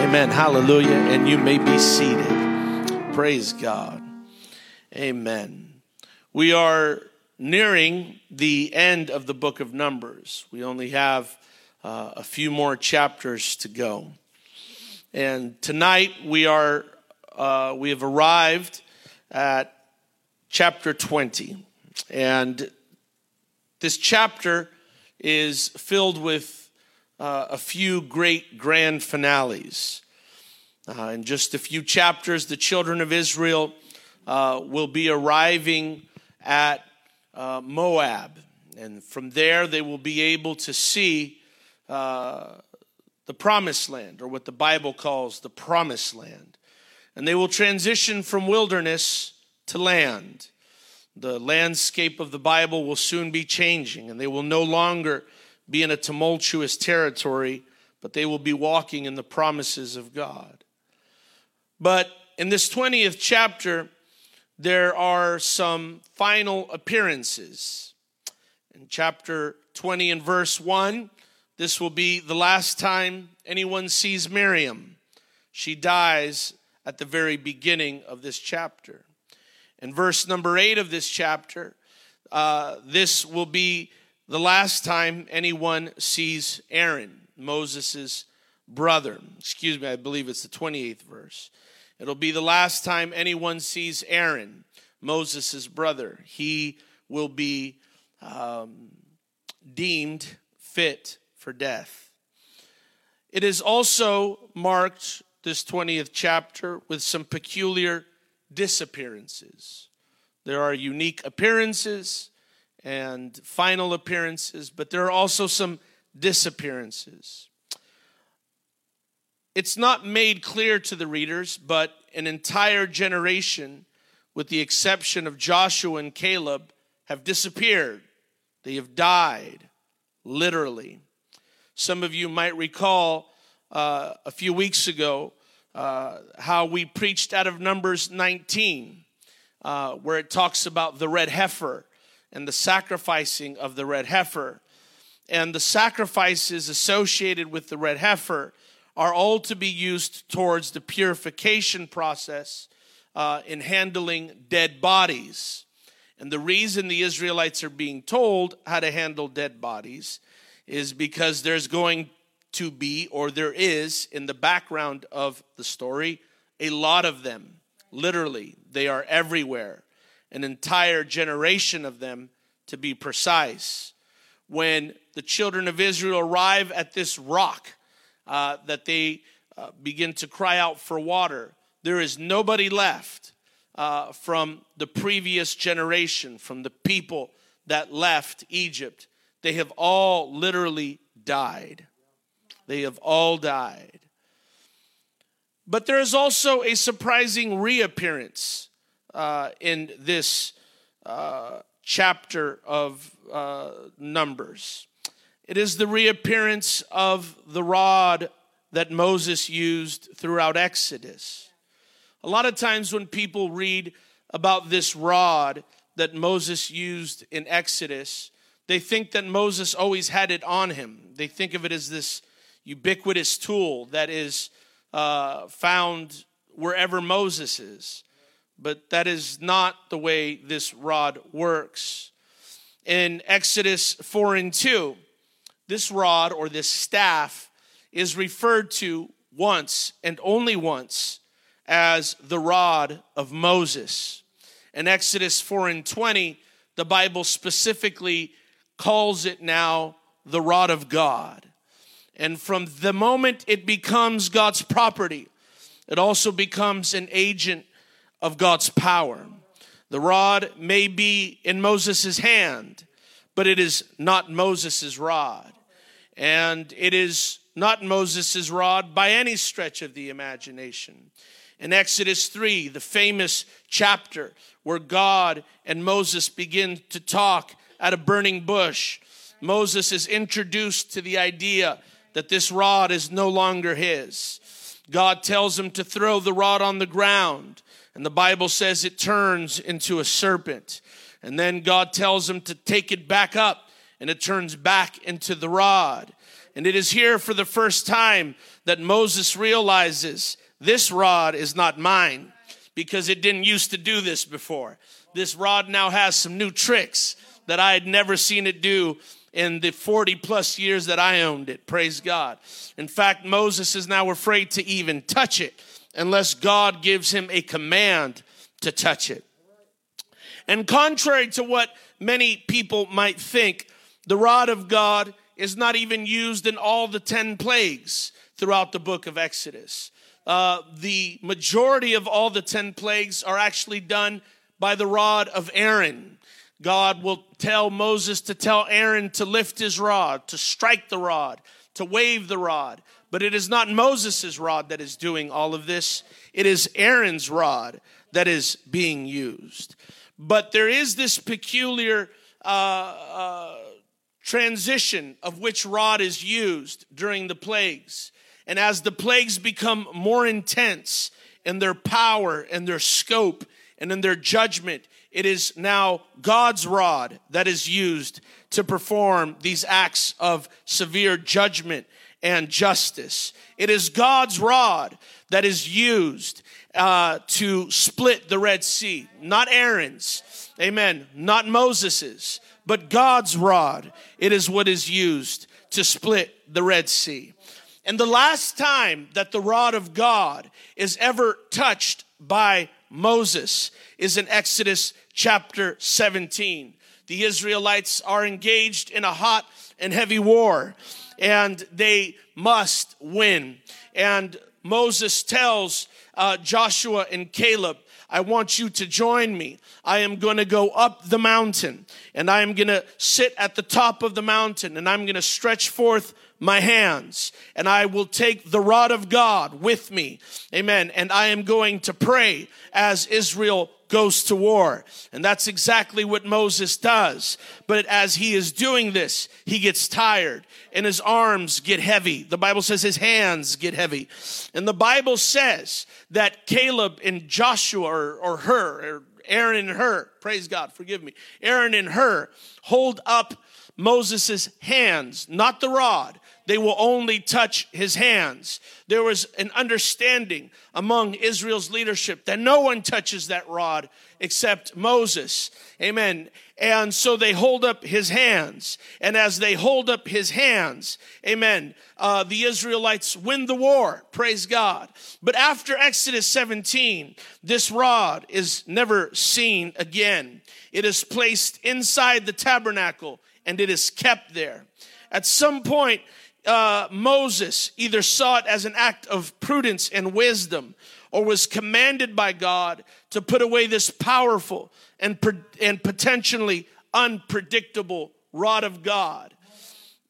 Amen. Hallelujah. And you may be seated. Praise God. Amen. We are nearing the end of the book of Numbers. We only have uh, a few more chapters to go. And tonight we are uh, we have arrived at chapter 20. And this chapter is filled with uh, a few great grand finales. Uh, in just a few chapters, the children of Israel uh, will be arriving at uh, Moab. And from there, they will be able to see uh, the promised land, or what the Bible calls the promised land. And they will transition from wilderness to land. The landscape of the Bible will soon be changing, and they will no longer be in a tumultuous territory, but they will be walking in the promises of God. But in this 20th chapter, there are some final appearances. In chapter 20 and verse 1, this will be the last time anyone sees Miriam. She dies at the very beginning of this chapter. In verse number 8 of this chapter, uh, this will be the last time anyone sees Aaron, Moses' brother. Excuse me, I believe it's the 28th verse. It'll be the last time anyone sees Aaron, Moses' brother. He will be um, deemed fit for death. It is also marked, this 20th chapter, with some peculiar disappearances. There are unique appearances and final appearances, but there are also some disappearances. It's not made clear to the readers, but an entire generation, with the exception of Joshua and Caleb, have disappeared. They have died, literally. Some of you might recall uh, a few weeks ago uh, how we preached out of Numbers 19, uh, where it talks about the red heifer and the sacrificing of the red heifer. And the sacrifices associated with the red heifer are all to be used towards the purification process uh, in handling dead bodies. And the reason the Israelites are being told how to handle dead bodies is because there's going to be, or there is in the background of the story, a lot of them. Literally, they are everywhere an entire generation of them, to be precise. When the children of Israel arrive at this rock, uh, that they uh, begin to cry out for water, there is nobody left uh, from the previous generation, from the people that left Egypt. They have all literally died. They have all died. But there is also a surprising reappearance uh, in this uh, chapter of uh, Numbers. It is the reappearance of the rod that Moses used throughout Exodus. A lot of times when people read about this rod that Moses used in Exodus, they think that Moses always had it on him. They think of it as this ubiquitous tool that is uh, found wherever Moses is but that is not the way this rod works. In Exodus 4 and 2, this rod or this staff is referred to once and only once as the rod of Moses. In Exodus 4 and 20, the Bible specifically calls it now the rod of God. And from the moment it becomes God's property, it also becomes an agent of God's power. The rod may be in Moses' hand, but it is not Moses' rod. And it is not Moses' rod by any stretch of the imagination. In Exodus 3, the famous chapter where God and Moses begin to talk at a burning bush, Moses is introduced to the idea that this rod is no longer his. God tells him to throw the rod on the ground. And the Bible says it turns into a serpent. And then God tells him to take it back up, and it turns back into the rod. And it is here for the first time that Moses realizes this rod is not mine because it didn't used to do this before. This rod now has some new tricks that I had never seen it do in the 40 plus years that I owned it. Praise God. In fact, Moses is now afraid to even touch it unless God gives him a command to touch it. And contrary to what many people might think, the rod of God is not even used in all the 10 plagues throughout the book of Exodus. Uh, the majority of all the 10 plagues are actually done by the rod of Aaron. God will tell Moses to tell Aaron to lift his rod, to strike the rod, to wave the rod. But it is not Moses' rod that is doing all of this, it is Aaron's rod that is being used. But there is this peculiar uh, uh, transition of which rod is used during the plagues. And as the plagues become more intense in their power and their scope and in their judgment, it is now God's rod that is used to perform these acts of severe judgment and justice. It is God's rod that is used uh, to split the Red Sea, not Aaron's, amen, not Moses's, but God's rod. It is what is used to split the Red Sea. And the last time that the rod of God is ever touched by Moses is in Exodus chapter 17. The Israelites are engaged in a hot and heavy war, and they must win. And Moses tells uh, Joshua and Caleb, I want you to join me. I am going to go up the mountain and I am going to sit at the top of the mountain and I'm going to stretch forth my hands and I will take the rod of God with me. Amen. And I am going to pray as Israel goes to war. And that's exactly what Moses does. But as he is doing this, he gets tired and his arms get heavy. The Bible says his hands get heavy. And the Bible says that Caleb and Joshua or, or Hur, or Aaron and Hur, praise God, forgive me, Aaron and Hur hold up Moses' hands, not the rod, they will only touch his hands. There was an understanding among Israel's leadership that no one touches that rod except Moses. Amen. And so they hold up his hands. And as they hold up his hands, amen, uh, the Israelites win the war. Praise God. But after Exodus 17, this rod is never seen again. It is placed inside the tabernacle and it is kept there. At some point, uh, Moses either saw it as an act of prudence and wisdom or was commanded by God to put away this powerful and, and potentially unpredictable rod of God.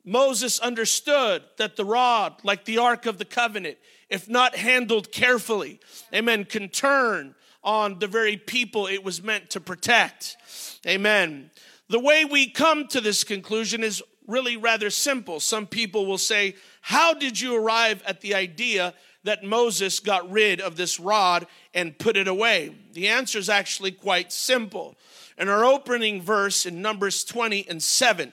Moses understood that the rod, like the Ark of the Covenant, if not handled carefully, amen, can turn on the very people it was meant to protect. Amen. The way we come to this conclusion is really rather simple. Some people will say, How did you arrive at the idea that Moses got rid of this rod and put it away? The answer is actually quite simple. In our opening verse in Numbers 20 and 7,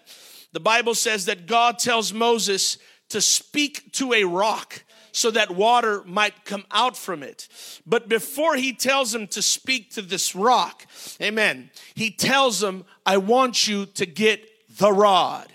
the Bible says that God tells Moses to speak to a rock so that water might come out from it. But before he tells him to speak to this rock, amen, he tells him, I want you to get the rod.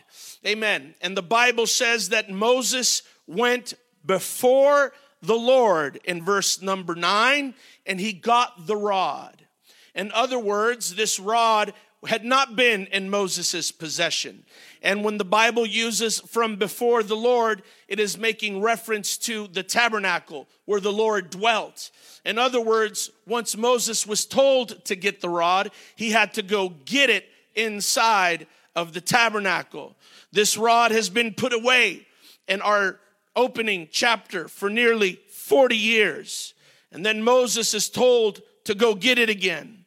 Amen. And the Bible says that Moses went before the Lord in verse number nine and he got the rod. In other words, this rod had not been in Moses' possession. And when the Bible uses from before the Lord, it is making reference to the tabernacle where the Lord dwelt. In other words, once Moses was told to get the rod, he had to go get it inside of the tabernacle. This rod has been put away in our opening chapter for nearly 40 years. And then Moses is told to go get it again.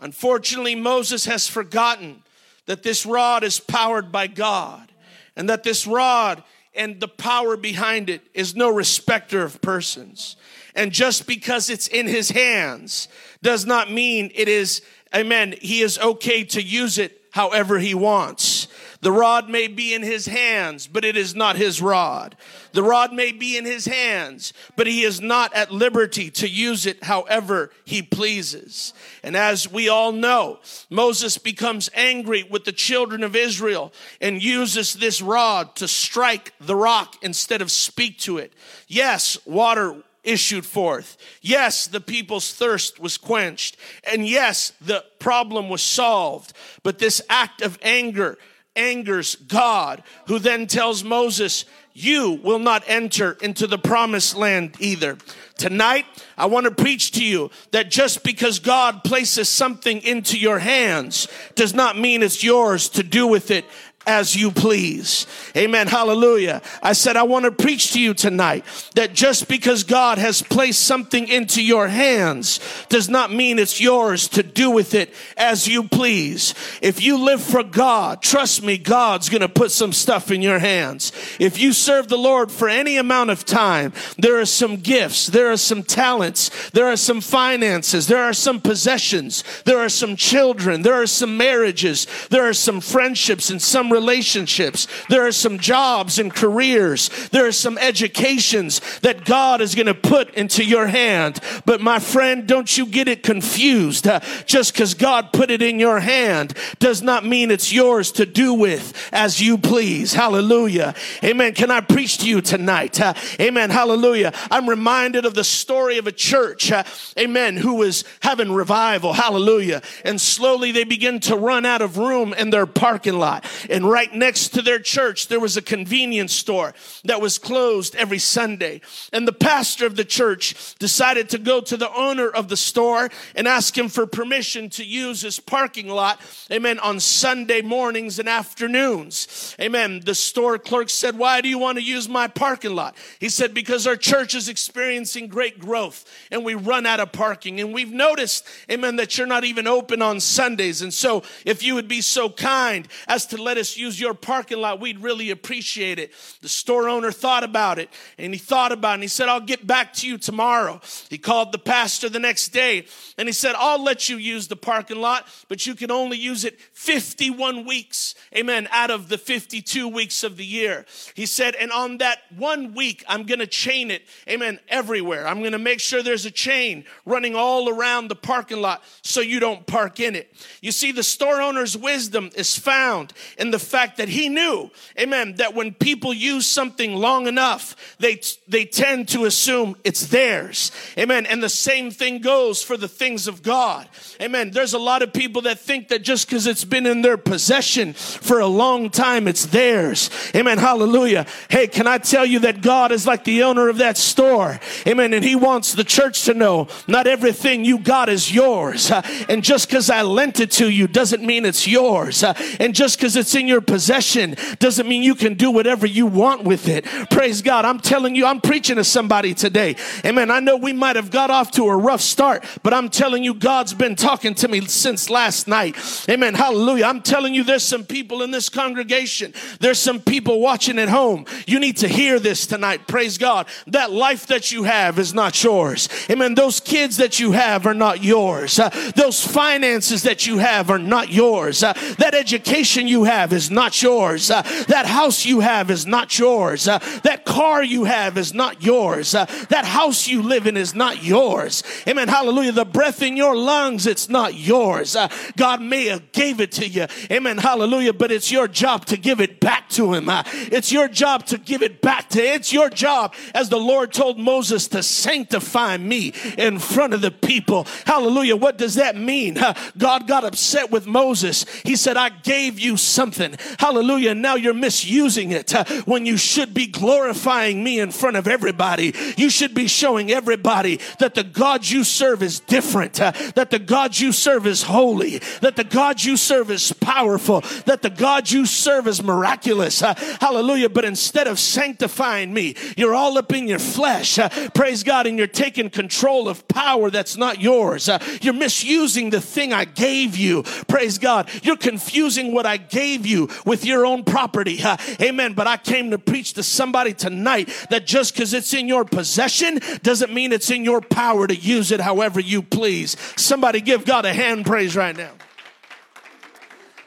Unfortunately, Moses has forgotten that this rod is powered by God and that this rod and the power behind it is no respecter of persons. And just because it's in his hands does not mean it is, amen, he is okay to use it however he wants. The rod may be in his hands, but it is not his rod. The rod may be in his hands, but he is not at liberty to use it however he pleases. And as we all know, Moses becomes angry with the children of Israel and uses this rod to strike the rock instead of speak to it. Yes, water issued forth. Yes, the people's thirst was quenched. And yes, the problem was solved. But this act of anger angers God, who then tells Moses, you will not enter into the promised land either. Tonight, I want to preach to you that just because God places something into your hands does not mean it's yours to do with it as you please. Amen. Hallelujah. I said, I want to preach to you tonight that just because God has placed something into your hands does not mean it's yours to do with it as you please. If you live for God, trust me, God's going to put some stuff in your hands. If you serve the Lord for any amount of time, there are some gifts, there are some talents, there are some finances, there are some possessions, there are some children, there are some marriages, there are some friendships and some relationships. There are some jobs and careers. There are some educations that God is going to put into your hand. But my friend, don't you get it confused. Uh, just because God put it in your hand does not mean it's yours to do with as you please. Hallelujah. Amen. Can I preach to you tonight? Uh, amen. Hallelujah. I'm reminded of the story of a church. Uh, amen. Who was having revival. Hallelujah. And slowly they begin to run out of room in their parking lot. And right next to their church, there was a convenience store that was closed every Sunday. And the pastor of the church decided to go to the owner of the store and ask him for permission to use his parking lot, amen, on Sunday mornings and afternoons. Amen. The store clerk said, Why do you want to use my parking lot? He said, Because our church is experiencing great growth and we run out of parking. And we've noticed, amen, that you're not even open on Sundays. And so if you would be so kind as to let us use your parking lot, we'd really appreciate it. The store owner thought about it and he thought about it and he said, I'll get back to you tomorrow. He called the pastor the next day and he said, I'll let you use the parking lot, but you can only use it 51 weeks. Amen. Out of the 52 weeks of the year. He said, and on that one week, I'm going to chain it. Amen. Everywhere. I'm going to make sure there's a chain running all around the parking lot so you don't park in it. You see, the store owner's wisdom is found in the fact that he knew, amen, that when people use something long enough, they, they tend to assume it's theirs. Amen. And the same thing goes for the things of God. Amen. There's a lot of people that think that just because it's been in their possession for a long time, it's theirs. Amen. Hallelujah. Hey, can I tell you that God is like the owner of that store? Amen. And he wants the church to know not everything you got is yours. and just because I lent it to you doesn't mean it's yours. and just because it's in your your possession doesn't mean you can do whatever you want with it. Praise God. I'm telling you, I'm preaching to somebody today. Amen. I know we might have got off to a rough start, but I'm telling you, God's been talking to me since last night. Amen. Hallelujah. I'm telling you, there's some people in this congregation. There's some people watching at home. You need to hear this tonight. Praise God. That life that you have is not yours. Amen. Those kids that you have are not yours. Uh, those finances that you have are not yours. Uh, that education you have is not yours. Uh, that house you have is not yours. Uh, that car you have is not yours. Uh, that house you live in is not yours. Amen. Hallelujah. The breath in your lungs, it's not yours. Uh, God may have gave it to you. Amen. Hallelujah. But it's your job to give it back to him. Uh, it's your job to give it back to It's your job as the Lord told Moses to sanctify me in front of the people. Hallelujah. What does that mean? God got upset with Moses. He said, I gave you something. Hallelujah. Now you're misusing it uh, when you should be glorifying me in front of everybody. You should be showing everybody that the God you serve is different, uh, that the God you serve is holy, that the God you serve is powerful, that the God you serve is miraculous. Uh, hallelujah. But instead of sanctifying me, you're all up in your flesh. Praise God. And you're taking control of power that's not yours. You're misusing the thing I gave you. Praise God. You're confusing what I gave you with your own property. Uh, amen. But I came to preach to somebody tonight that just because it's in your possession doesn't mean it's in your power to use it however you please. Somebody give God a hand praise right now.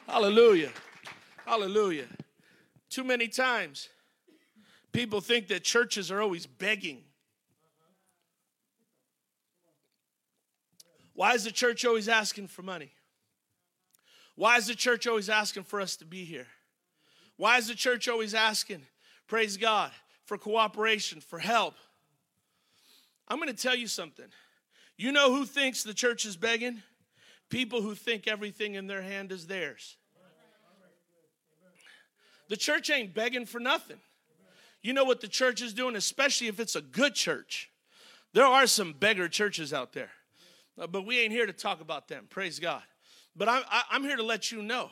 Hallelujah. Hallelujah. Too many times, people think that churches are always begging. Why is the church always asking for money? Why is the church always asking for us to be here? Why is the church always asking, praise God, for cooperation, for help? I'm going to tell you something. You know who thinks the church is begging? People who think everything in their hand is theirs. The church ain't begging for nothing. You know what the church is doing, especially if it's a good church. There are some beggar churches out there, but we ain't here to talk about them. Praise God. But I'm, I'm here to let you know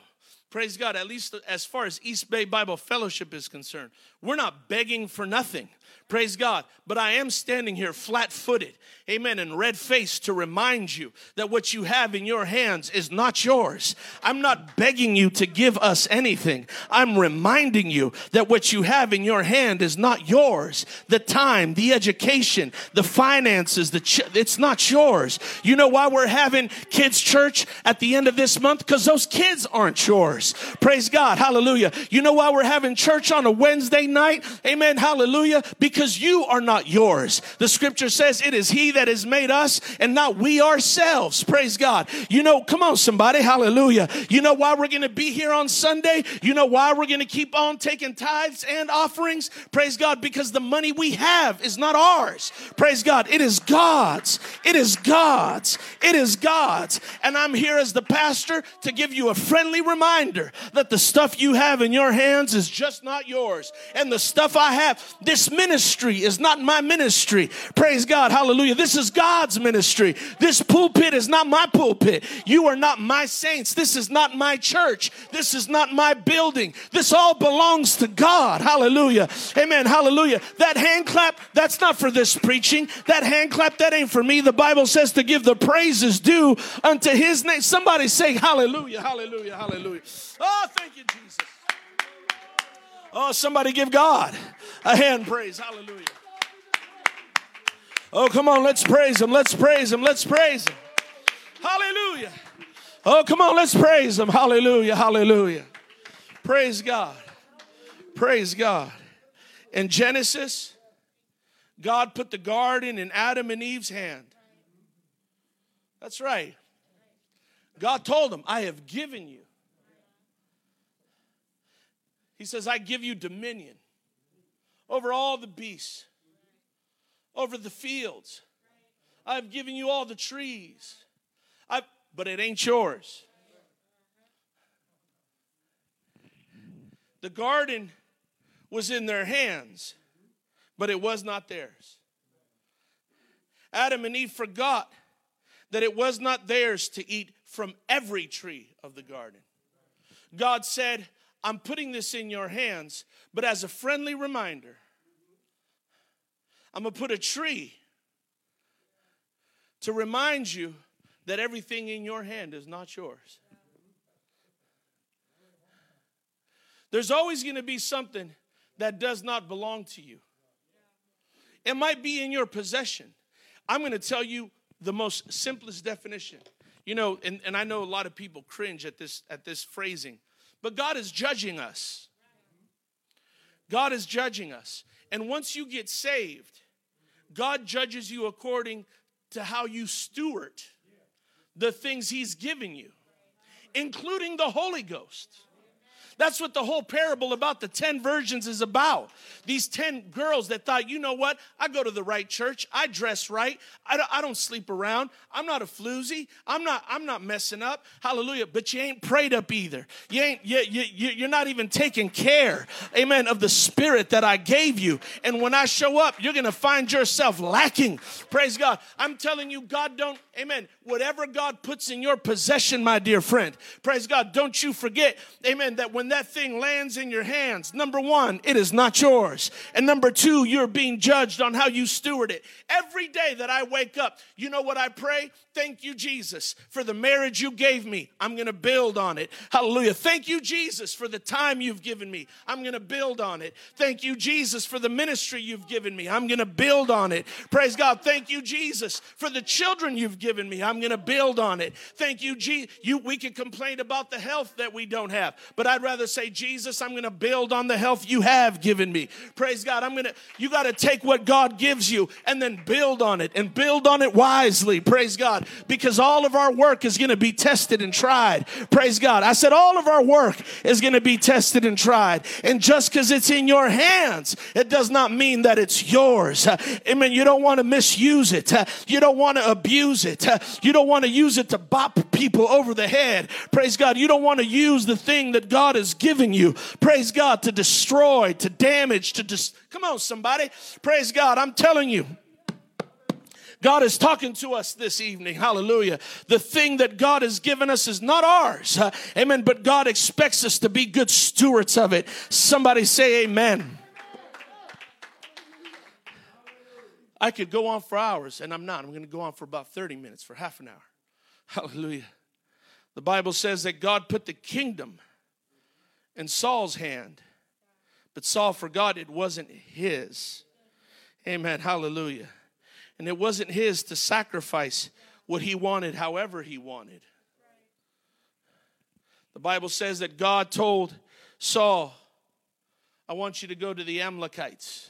praise God, at least as far as East Bay Bible Fellowship is concerned, we're not begging for nothing. Praise God. But I am standing here flat footed, amen, and red faced to remind you that what you have in your hands is not yours. I'm not begging you to give us anything. I'm reminding you that what you have in your hand is not yours. The time, the education, the finances, the ch- it's not yours. You know why we're having kids' church at the end of this month? Because those kids aren't yours. Praise God. Hallelujah. You know why we're having church on a Wednesday night? Amen. Hallelujah. Because you are not yours. The scripture says it is He that has made us and not we ourselves. Praise God. You know, come on, somebody. Hallelujah. You know why we're going to be here on Sunday? You know why we're going to keep on taking tithes and offerings? Praise God. Because the money we have is not ours. Praise God. It is God's. It is God's. It is God's. And I'm here as the pastor to give you a friendly reminder that the stuff you have in your hands is just not yours. And the stuff I have, this ministry is not my ministry. Praise God. Hallelujah. This is God's ministry. This pulpit is not my pulpit. You are not my saints. This is not my church. This is not my building. This all belongs to God. Hallelujah. Amen. Hallelujah. That hand clap, that's not for this preaching. That hand clap, that ain't for me. The Bible says to give the praises due unto his name. Somebody say hallelujah. Hallelujah. Hallelujah. Oh, thank you, Jesus. Oh, somebody give God a hand praise. Hallelujah. Oh, come on, let's praise Him. Let's praise Him. Let's praise Him. Hallelujah. Oh, come on, let's praise Him. Hallelujah. Hallelujah. Praise God. Praise God. In Genesis, God put the garden in Adam and Eve's hand. That's right. God told them, I have given you. He says, I give you dominion over all the beasts, over the fields. I've given you all the trees. I've, but it ain't yours. The garden was in their hands, but it was not theirs. Adam and Eve forgot that it was not theirs to eat from every tree of the garden. God said, I'm putting this in your hands, but as a friendly reminder, I'm going to put a tree to remind you that everything in your hand is not yours. There's always going to be something that does not belong to you. It might be in your possession. I'm going to tell you the most simplest definition. You know, and, and I know a lot of people cringe at this at this phrasing. But God is judging us. God is judging us. And once you get saved, God judges you according to how you steward the things He's given you, including the Holy Ghost. That's what the whole parable about the 10 virgins is about. These 10 girls that thought, you know what? I go to the right church. I dress right. I don't, I don't sleep around. I'm not a floozy. I'm not, I'm not messing up. Hallelujah. But you ain't prayed up either. You ain't, you, you, you're not even taking care, amen, of the spirit that I gave you. And when I show up, you're going to find yourself lacking. Praise God. I'm telling you, God don't, amen, whatever God puts in your possession, my dear friend, praise God, don't you forget, amen, that when that thing lands in your hands, number one, it is not yours. And number two, you're being judged on how you steward it. Every day that I wake up, you know what I pray? Thank you, Jesus, for the marriage you gave me. I'm going to build on it. Hallelujah. Thank you, Jesus, for the time you've given me. I'm going to build on it. Thank you, Jesus, for the ministry you've given me. I'm going to build on it. Praise God. Thank you, Jesus, for the children you've given me. I'm going to build on it. Thank you, Jesus. You, we can complain about the health that we don't have, but I'd rather say, Jesus, I'm going to build on the health you have given me. Praise God. I'm going to, you got to take what God gives you and then build on it and build on it wisely. Praise God. Because all of our work is going to be tested and tried. Praise God. I said, all of our work is going to be tested and tried. And just because it's in your hands, it does not mean that it's yours. Amen. You don't want to misuse it. You don't want to abuse it. You don't want to use it to bop people over the head. Praise God. You don't want to use the thing that God has given you. Praise God to destroy, to damage, to dis- come on, somebody. Praise God. I'm telling you. God is talking to us this evening. Hallelujah. The thing that God has given us is not ours. Amen. But God expects us to be good stewards of it. Somebody say amen. I could go on for hours, and I'm not. I'm going to go on for about 30 minutes, for half an hour. Hallelujah. The Bible says that God put the kingdom in Saul's hand, but Saul forgot it wasn't his. Amen. Hallelujah. And it wasn't his to sacrifice what he wanted, however he wanted. The Bible says that God told Saul, I want you to go to the Amalekites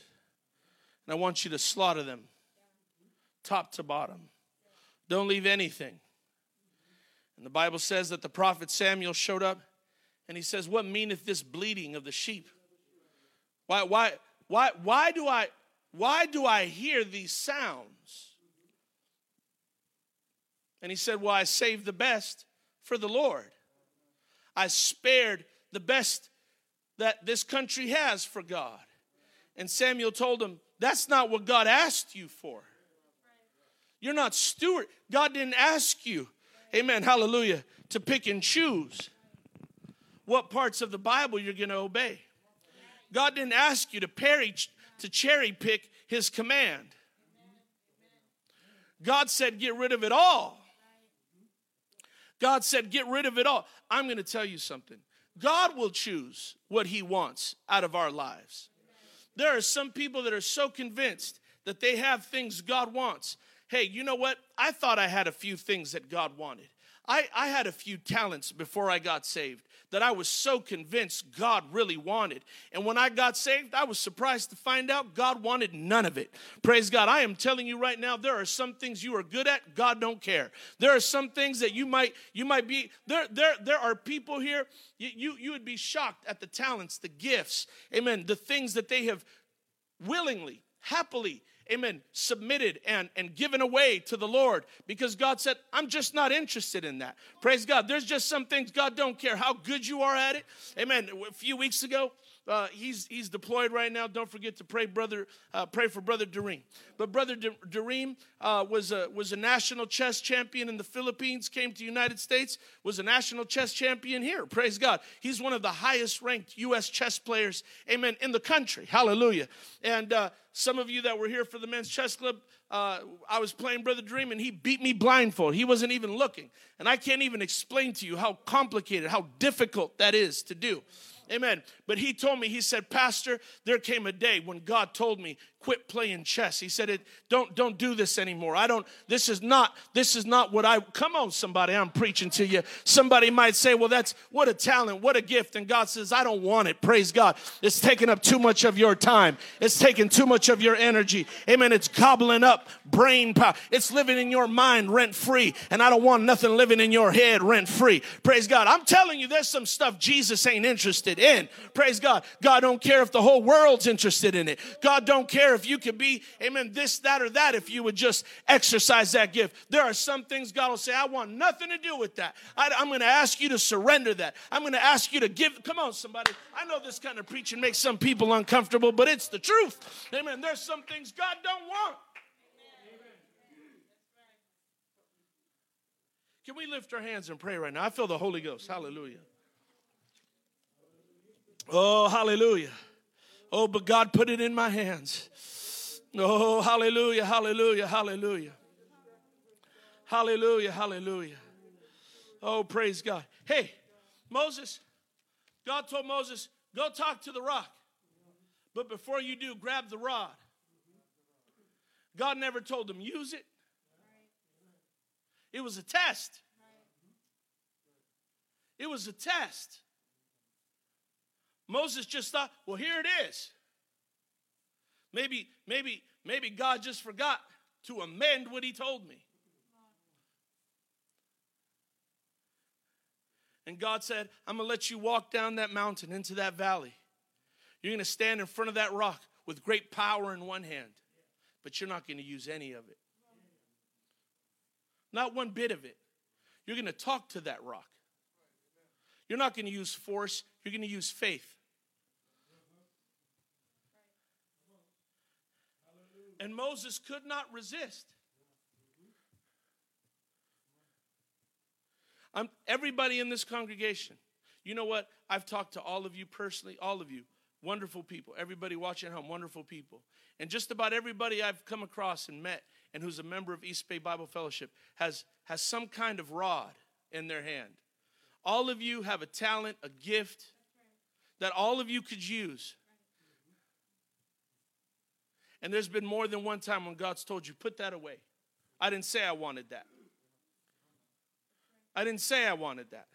and I want you to slaughter them top to bottom. Don't leave anything. And the Bible says that the prophet Samuel showed up and he says, What meaneth this bleating of the sheep? Why, why, why, why do I why do I hear these sounds? And he said, Well, I saved the best for the Lord. I spared the best that this country has for God. And Samuel told him, That's not what God asked you for. You're not steward. God didn't ask you amen, hallelujah, to pick and choose what parts of the Bible you're going to obey. God didn't ask you to, parry, to cherry pick his command. God said, get rid of it all. God said, get rid of it all. I'm going to tell you something. God will choose what he wants out of our lives. There are some people that are so convinced that they have things God wants hey, you know what? I thought I had a few things that God wanted. I, I had a few talents before I got saved that I was so convinced God really wanted. And when I got saved, I was surprised to find out God wanted none of it. Praise God. I am telling you right now, there are some things you are good at, God don't care. There are some things that you might you might be there there there are people here you you, you would be shocked at the talents, the gifts, amen, the things that they have willingly, happily amen, submitted and, and given away to the Lord because God said, I'm just not interested in that. Praise God. There's just some things God don't care how good you are at it. Amen. A few weeks ago, uh, he's he's deployed right now. Don't forget to pray, brother. Uh, pray for brother Dareem. But brother Dareem uh, was a was a national chess champion in the Philippines. Came to United States. Was a national chess champion here. Praise God. He's one of the highest ranked U.S. chess players. Amen. In the country. Hallelujah. And uh, some of you that were here for the men's chess club, uh, I was playing Brother Dareem and he beat me blindfold. He wasn't even looking. And I can't even explain to you how complicated, how difficult that is to do. Amen. But he told me, he said, Pastor, there came a day when God told me, quit playing chess. He said, it, don't, don't do this anymore. I don't, this is not, this is not what I, come on, somebody, I'm preaching to you. Somebody might say, well, that's what a talent, what a gift. And God says, I don't want it. Praise God. It's taking up too much of your time. It's taking too much of your energy. Amen. It's gobbling up brain power. It's living in your mind rent free. And I don't want nothing living in your head rent free. Praise God. I'm telling you, there's some stuff Jesus ain't interested in. Praise God. God don't care if the whole world's interested in it. God don't care if you could be, amen, this, that, or that if you would just exercise that gift. There are some things God will say, I want nothing to do with that. I, I'm going to ask you to surrender that. I'm going to ask you to give. Come on, somebody. I know this kind of preaching makes some people uncomfortable, but it's the truth. Amen. There's some things God don't want. Can we lift our hands and pray right now? I feel the Holy Ghost. Hallelujah. Oh, hallelujah. Oh, but God put it in my hands. Oh, hallelujah, hallelujah, hallelujah. Hallelujah, hallelujah. Oh, praise God. Hey, Moses, God told Moses, go talk to the rock. But before you do, grab the rod. God never told him, use it. It was a test. It was a test. Moses just thought, well, here it is. Maybe, maybe, maybe God just forgot to amend what he told me. And God said, I'm going to let you walk down that mountain into that valley. You're going to stand in front of that rock with great power in one hand, but you're not going to use any of it. Not one bit of it. You're going to talk to that rock. You're not going to use force, you're going to use faith. And Moses could not resist. I'm, everybody in this congregation, you know what? I've talked to all of you personally, all of you, wonderful people. Everybody watching at home, wonderful people. And just about everybody I've come across and met and who's a member of East Bay Bible Fellowship has, has some kind of rod in their hand. All of you have a talent, a gift that all of you could use. And there's been more than one time when God's told you, put that away. I didn't say I wanted that. I didn't say I wanted that.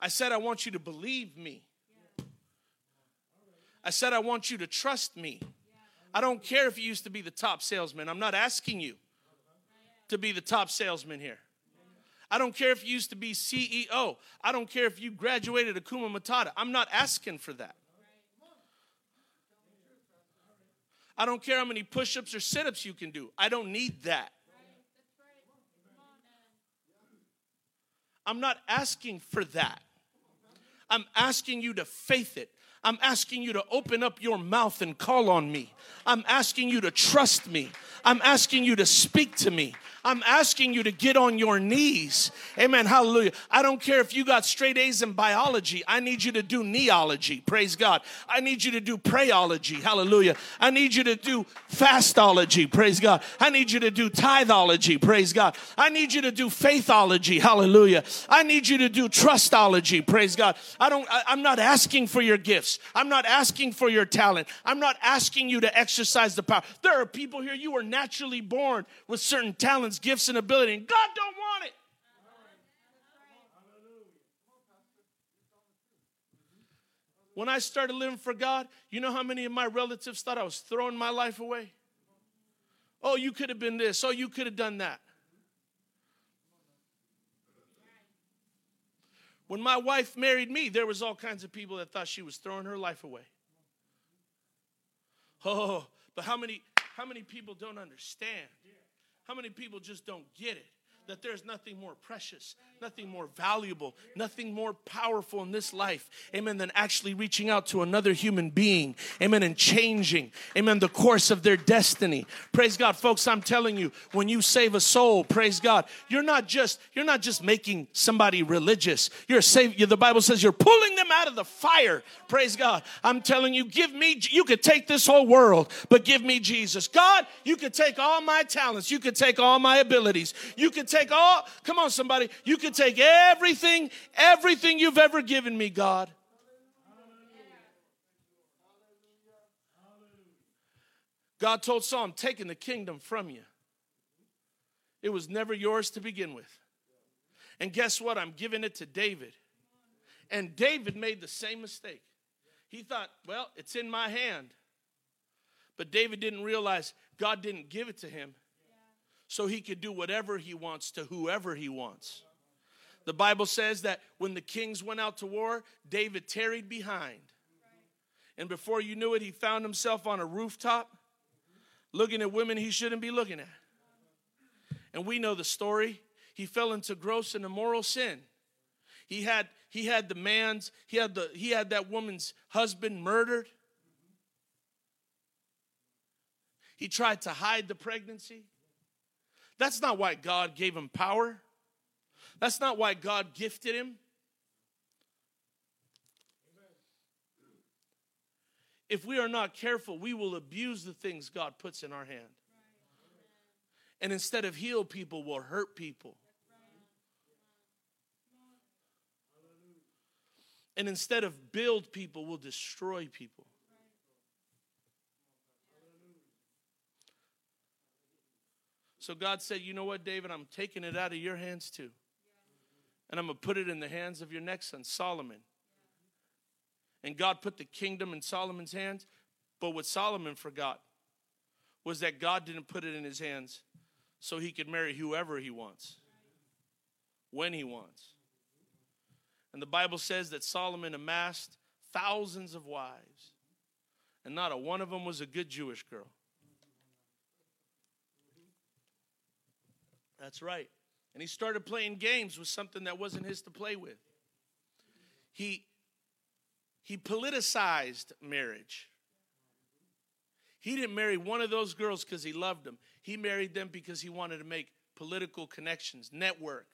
I said, I want you to believe me. I said, I want you to trust me. I don't care if you used to be the top salesman. I'm not asking you to be the top salesman here. I don't care if you used to be CEO. I don't care if you graduated Hakuna Matata. I'm not asking for that. I don't care how many push ups or sit ups you can do. I don't need that. I'm not asking for that. I'm asking you to faith it. I'm asking you to open up your mouth and call on me. I'm asking you to trust me. I'm asking you to speak to me. I'm asking you to get on your knees. Amen. Hallelujah. I don't care if you got straight A's in biology. I need you to do neology. Praise God. I need you to do prayology. Hallelujah. I need you to do fastology. Praise God. I need you to do tithology. Praise God. I need you to do faithology. Hallelujah. I need you to do trustology. Praise God. I don't I, I'm not asking for your gifts. I'm not asking for your talent. I'm not asking you to exercise the power. There are people here you were naturally born with certain talents gifts, and ability, and God don't want it. When I started living for God, you know how many of my relatives thought I was throwing my life away? Oh, you could have been this. Oh, you could have done that. When my wife married me, there was all kinds of people that thought she was throwing her life away. Oh, but how many how many people don't understand? How many people just don't get it? That there's nothing more precious, nothing more valuable, nothing more powerful in this life, amen, than actually reaching out to another human being, amen, and changing, amen, the course of their destiny. Praise God, folks, I'm telling you, when you save a soul, praise God, you're not just, you're not just making somebody religious. You're saving, the Bible says you're pulling them out of the fire. Praise God. I'm telling you, give me, you could take this whole world, but give me Jesus. God, you could take all my talents, you could take all my abilities, you could take take all, come on, somebody, you can take everything, everything you've ever given me, God. God told Saul, I'm taking the kingdom from you. It was never yours to begin with. And guess what? I'm giving it to David. And David made the same mistake. He thought, well, it's in my hand. But David didn't realize God didn't give it to him, so he could do whatever he wants to whoever he wants. The Bible says that when the kings went out to war, David tarried behind. And before you knew it, he found himself on a rooftop looking at women he shouldn't be looking at. And we know the story. He fell into gross and immoral sin. He had he had the man's he had the he had that woman's husband murdered. He tried to hide the pregnancy. That's not why God gave him power. That's not why God gifted him. If we are not careful, we will abuse the things God puts in our hand. And instead of heal people, we'll hurt people. And instead of build people, we'll destroy people. So God said, You know what, David? I'm taking it out of your hands too. And I'm going to put it in the hands of your next son, Solomon. and God put the kingdom in Solomon's hands. But what Solomon forgot was that God didn't put it in his hands so he could marry whoever he wants, when he wants. And the Bible says that Solomon amassed thousands of wives, and not a one of them was a good Jewish girl. That's right. And he started playing games with something that wasn't his to play with. He, he politicized marriage. He didn't marry one of those girls because he loved them. He married them because he wanted to make political connections, network.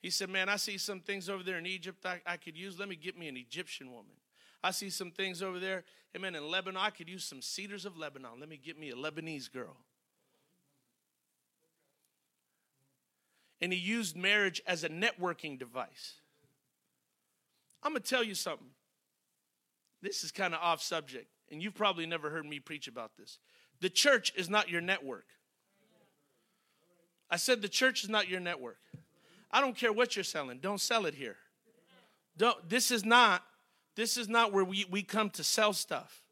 He said, Man, I see some things over there in Egypt I, I could use. Let me get me an Egyptian woman. I see some things over there, amen, in Lebanon. I could use some cedars of Lebanon. Let me get me a Lebanese girl. And he used marriage as a networking device. I'm going to tell you something. This is kind of off subject, and you've probably never heard me preach about this. The church is not your network. I said the church is not your network. I don't care what you're selling. Don't sell it here. Don't, this is not this is not where we, we come to sell stuff.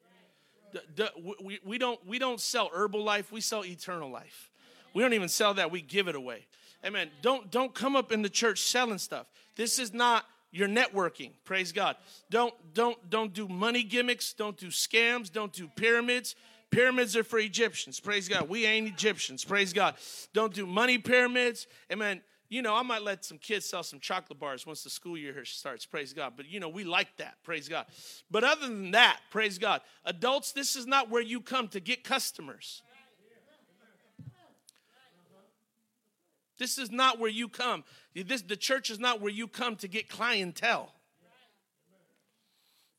The, the, we, we, don't, we don't sell Herbalife, we sell eternal life. We don't even sell that, we give it away. Amen. Don't don't come up in the church selling stuff. This is not your networking. Praise God. Don't don't don't do money gimmicks, don't do scams, don't do pyramids. Pyramids are for Egyptians. Praise God. We ain't Egyptians. Praise God. Don't do money pyramids. Amen. You know, I might let some kids sell some chocolate bars once the school year here starts. Praise God. But, you know, we like that. Praise God. But other than that, praise God. Adults, this is not where you come to get customers. This is not where you come. This, the church is not where you come to get clientele.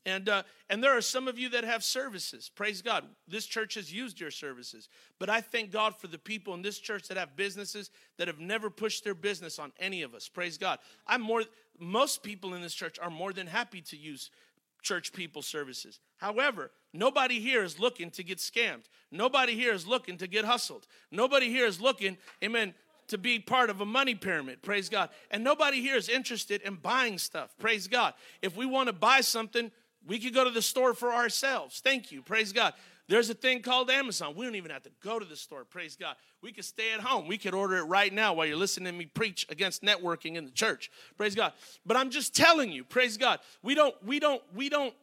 And, uh, and there are some of you that have services. Praise God. This church has used your services. But I thank God for the people in this church that have businesses that have never pushed their business on any of us. Praise God. I'm more, most people in this church are more than happy to use church people services. However, nobody here is looking to get scammed. Nobody here is looking to get hustled. Nobody here is looking, amen, to be part of a money pyramid. Praise God. And nobody here is interested in buying stuff. Praise God. If we want to buy something, we could go to the store for ourselves. Thank you. Praise God. There's a thing called Amazon. We don't even have to go to the store. Praise God. We could stay at home. We could order it right now while you're listening to me preach against networking in the church. Praise God. But I'm just telling you, praise God. We don't, we don't, we don't,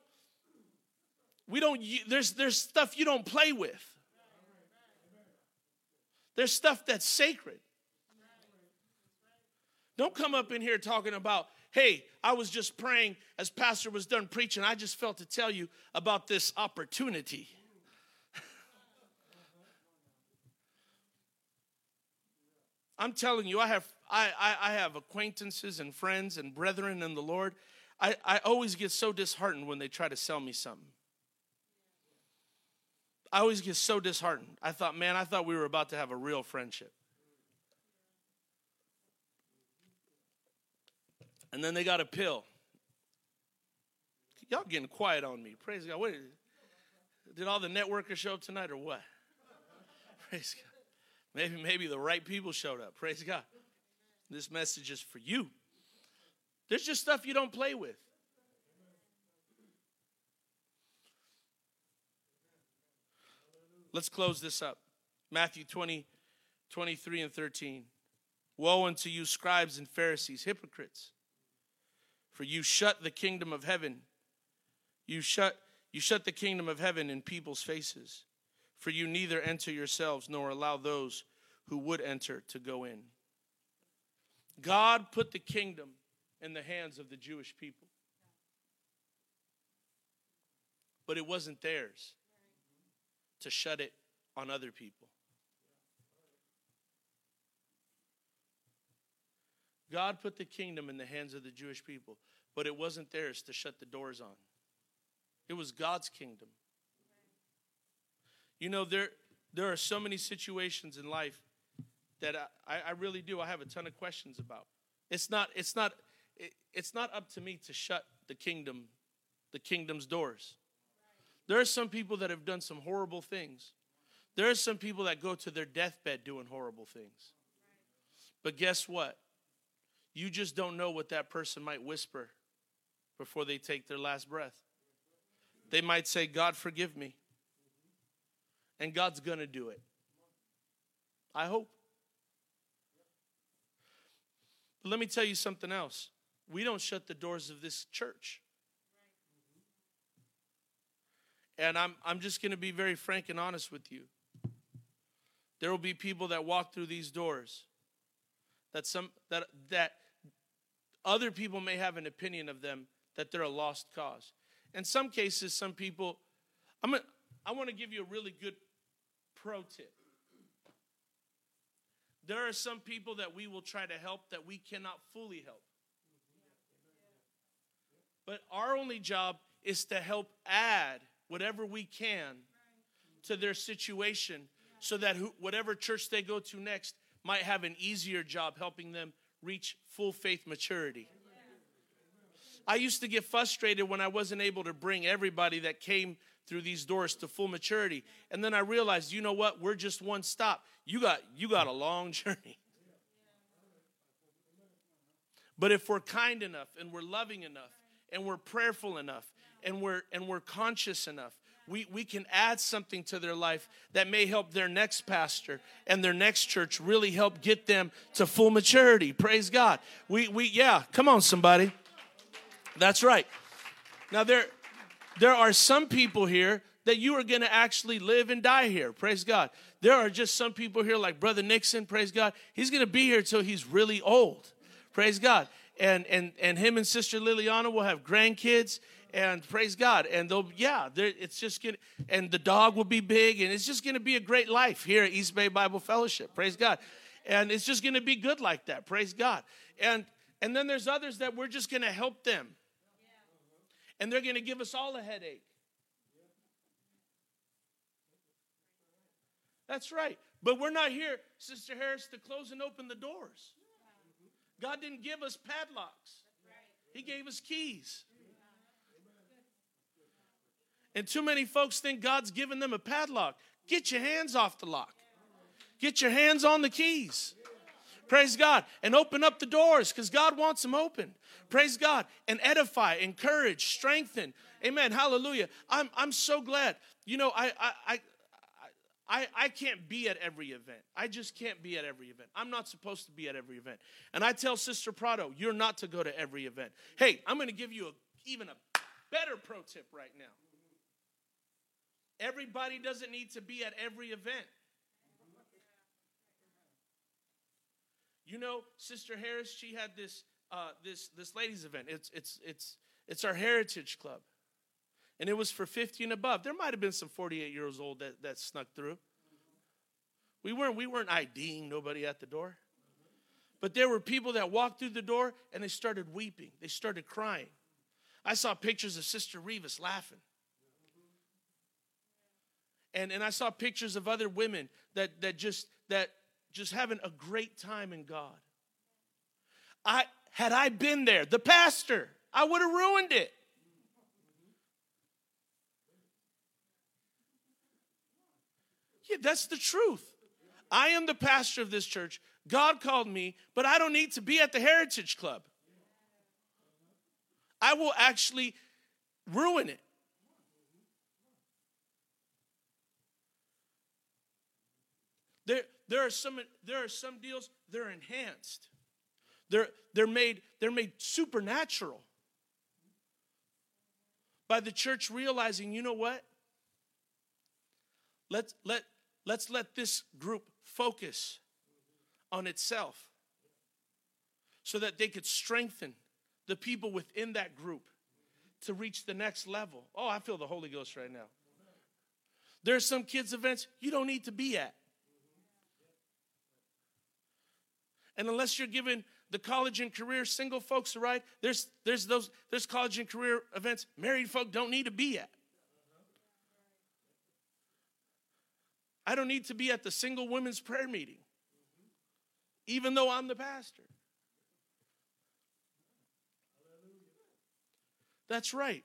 we don't, there's, there's stuff you don't play with. There's stuff that's sacred. Don't come up in here talking about, hey, I was just praying as Pastor was done preaching. I just felt to tell you about this opportunity. I'm telling you, I have I, I, I, have acquaintances and friends and brethren in the Lord. I, I always get so disheartened when they try to sell me something. I always get so disheartened. I thought, man, I thought we were about to have a real friendship. And then they got a pill. Y'all getting quiet on me. Praise God. Wait, did all the networkers show up tonight or what? Praise God. Maybe, maybe the right people showed up. Praise God. This message is for you. There's just stuff you don't play with. Let's close this up. Matthew 20, 23 and 13. Woe unto you, scribes and Pharisees, hypocrites! For you shut the kingdom of heaven. You shut, you shut the kingdom of heaven in people's faces. For you neither enter yourselves nor allow those who would enter to go in. God put the kingdom in the hands of the Jewish people. But it wasn't theirs to shut it on other people. God put the kingdom in the hands of the Jewish people, but it wasn't theirs to shut the doors on. It was God's kingdom. You know, there, there are so many situations in life that I, I really do. I have a ton of questions about. It's not, it's not, it, it's not up to me to shut the kingdom, the kingdom's doors. There are some people that have done some horrible things. There are some people that go to their deathbed doing horrible things. But guess what? You just don't know what that person might whisper before they take their last breath. They might say, God, forgive me. And God's going to do it. I hope. But let me tell you something else. We don't shut the doors of this church. And I'm, I'm just going to be very frank and honest with you. There will be people that walk through these doors that some that that other people may have an opinion of them that they're a lost cause. In some cases, some people, I'm gonna, I want to give you a really good pro tip. There are some people that we will try to help that we cannot fully help. But our only job is to help add whatever we can to their situation so that whatever church they go to next might have an easier job helping them reach full faith maturity. I used to get frustrated when I wasn't able to bring everybody that came through these doors to full maturity. And then I realized, you know what? We're just one stop. You got you got a long journey. But if we're kind enough and we're loving enough and we're prayerful enough and we're and we're conscious enough we, we can add something to their life that may help their next pastor and their next church really help get them to full maturity praise god we we yeah come on somebody that's right now there there are some people here that you are going to actually live and die here praise god there are just some people here like brother nixon praise god he's going to be here till he's really old praise god and and and him and sister liliana will have grandkids and praise God. And they'll, yeah, it's just gonna, and the dog will be big, and it's just gonna be a great life here at East Bay Bible Fellowship. Praise God. And it's just gonna be good like that. Praise God. And and then there's others that we're just gonna help them. And they're gonna give us all a headache. That's right. But we're not here, Sister Harris, to close and open the doors. God didn't give us padlocks, He gave us keys. And too many folks think God's given them a padlock. Get your hands off the lock, get your hands on the keys. Praise God. And open up the doors because God wants them open. Praise God. And edify, encourage, strengthen. Amen. Hallelujah. I'm, I'm so glad. You know, I, I, I I, I can't be at every event. I just can't be at every event. I'm not supposed to be at every event. And I tell Sister Prado, you're not to go to every event. Hey, I'm going to give you a, even a better pro tip right now. Everybody doesn't need to be at every event. You know, Sister Harris, she had this uh, this this ladies' event. It's it's it's it's our Heritage Club, and it was for 50 and above. There might have been some 48 years old that that snuck through. We weren't we weren't IDing nobody at the door, but there were people that walked through the door and they started weeping. They started crying. I saw pictures of Sister Revis laughing and, and I saw pictures of other women that, that just that just having a great time in God. I had I been there, the pastor, I would have ruined it. Yeah, that's the truth. I am the pastor of this church. God called me, but I don't need to be at the Heritage Club. I will actually ruin it. There, are some, there are some deals, they're enhanced. They're, they're, made, they're made supernatural by the church realizing, you know what? Let's let, let's let this group focus on itself so that they could strengthen the people within that group to reach the next level. Oh, I feel the Holy Ghost right now. There are some kids' events you don't need to be at. And unless you're giving the college and career single folks a ride, there's there's those there's college and career events married folk don't need to be at. I don't need to be at the single women's prayer meeting, even though I'm the pastor. That's right.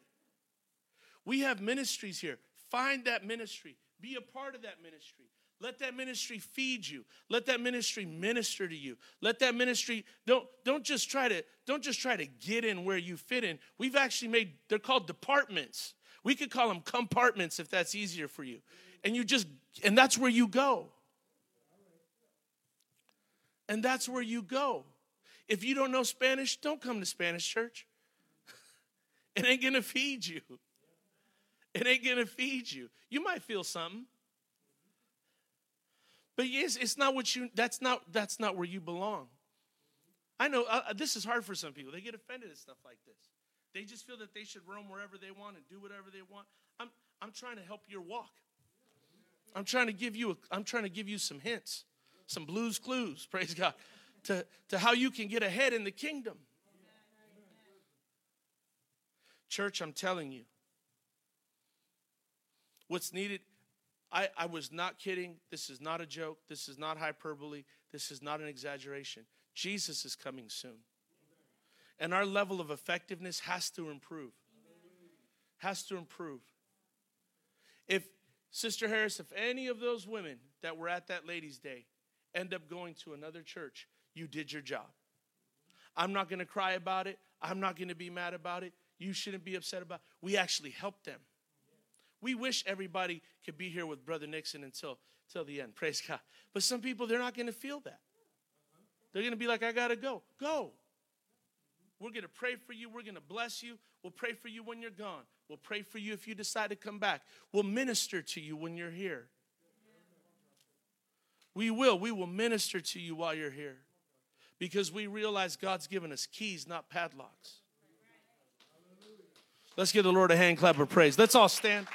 We have ministries here. Find that ministry. Be a part of that ministry. Let that ministry feed you. Let that ministry minister to you. Let that ministry don't don't just try to don't just try to get in where you fit in. We've actually made they're called departments. We could call them compartments if that's easier for you. And you just and that's where you go. And that's where you go. If you don't know Spanish, don't come to Spanish church. it ain't going to feed you. It ain't going to feed you. You might feel something. But yes, it's not what you that's not that's not where you belong. I know uh, this is hard for some people. They get offended at stuff like this. They just feel that they should roam wherever they want and do whatever they want. I'm I'm trying to help your walk. I'm trying to give you a, I'm trying to give you some hints, some Blue's Clues, praise God, to, to how you can get ahead in the kingdom. Church, I'm telling you, what's needed I, I was not kidding. This is not a joke. This is not hyperbole. This is not an exaggeration. Jesus is coming soon. And our level of effectiveness has to improve. Has to improve. If, Sister Harris, if any of those women that were at that ladies' day end up going to another church, you did your job. I'm not going to cry about it. I'm not going to be mad about it. You shouldn't be upset about it. We actually helped them. We wish everybody could be here with Brother Nixon until, until the end. Praise God. But some people, they're not going to feel that. They're going to be like, I got to go. Go. We're going to pray for you. We're going to bless you. We'll pray for you when you're gone. We'll pray for you if you decide to come back. We'll minister to you when you're here. We will. We will minister to you while you're here because we realize God's given us keys, not padlocks. Let's give the Lord a hand clap of praise. Let's all stand.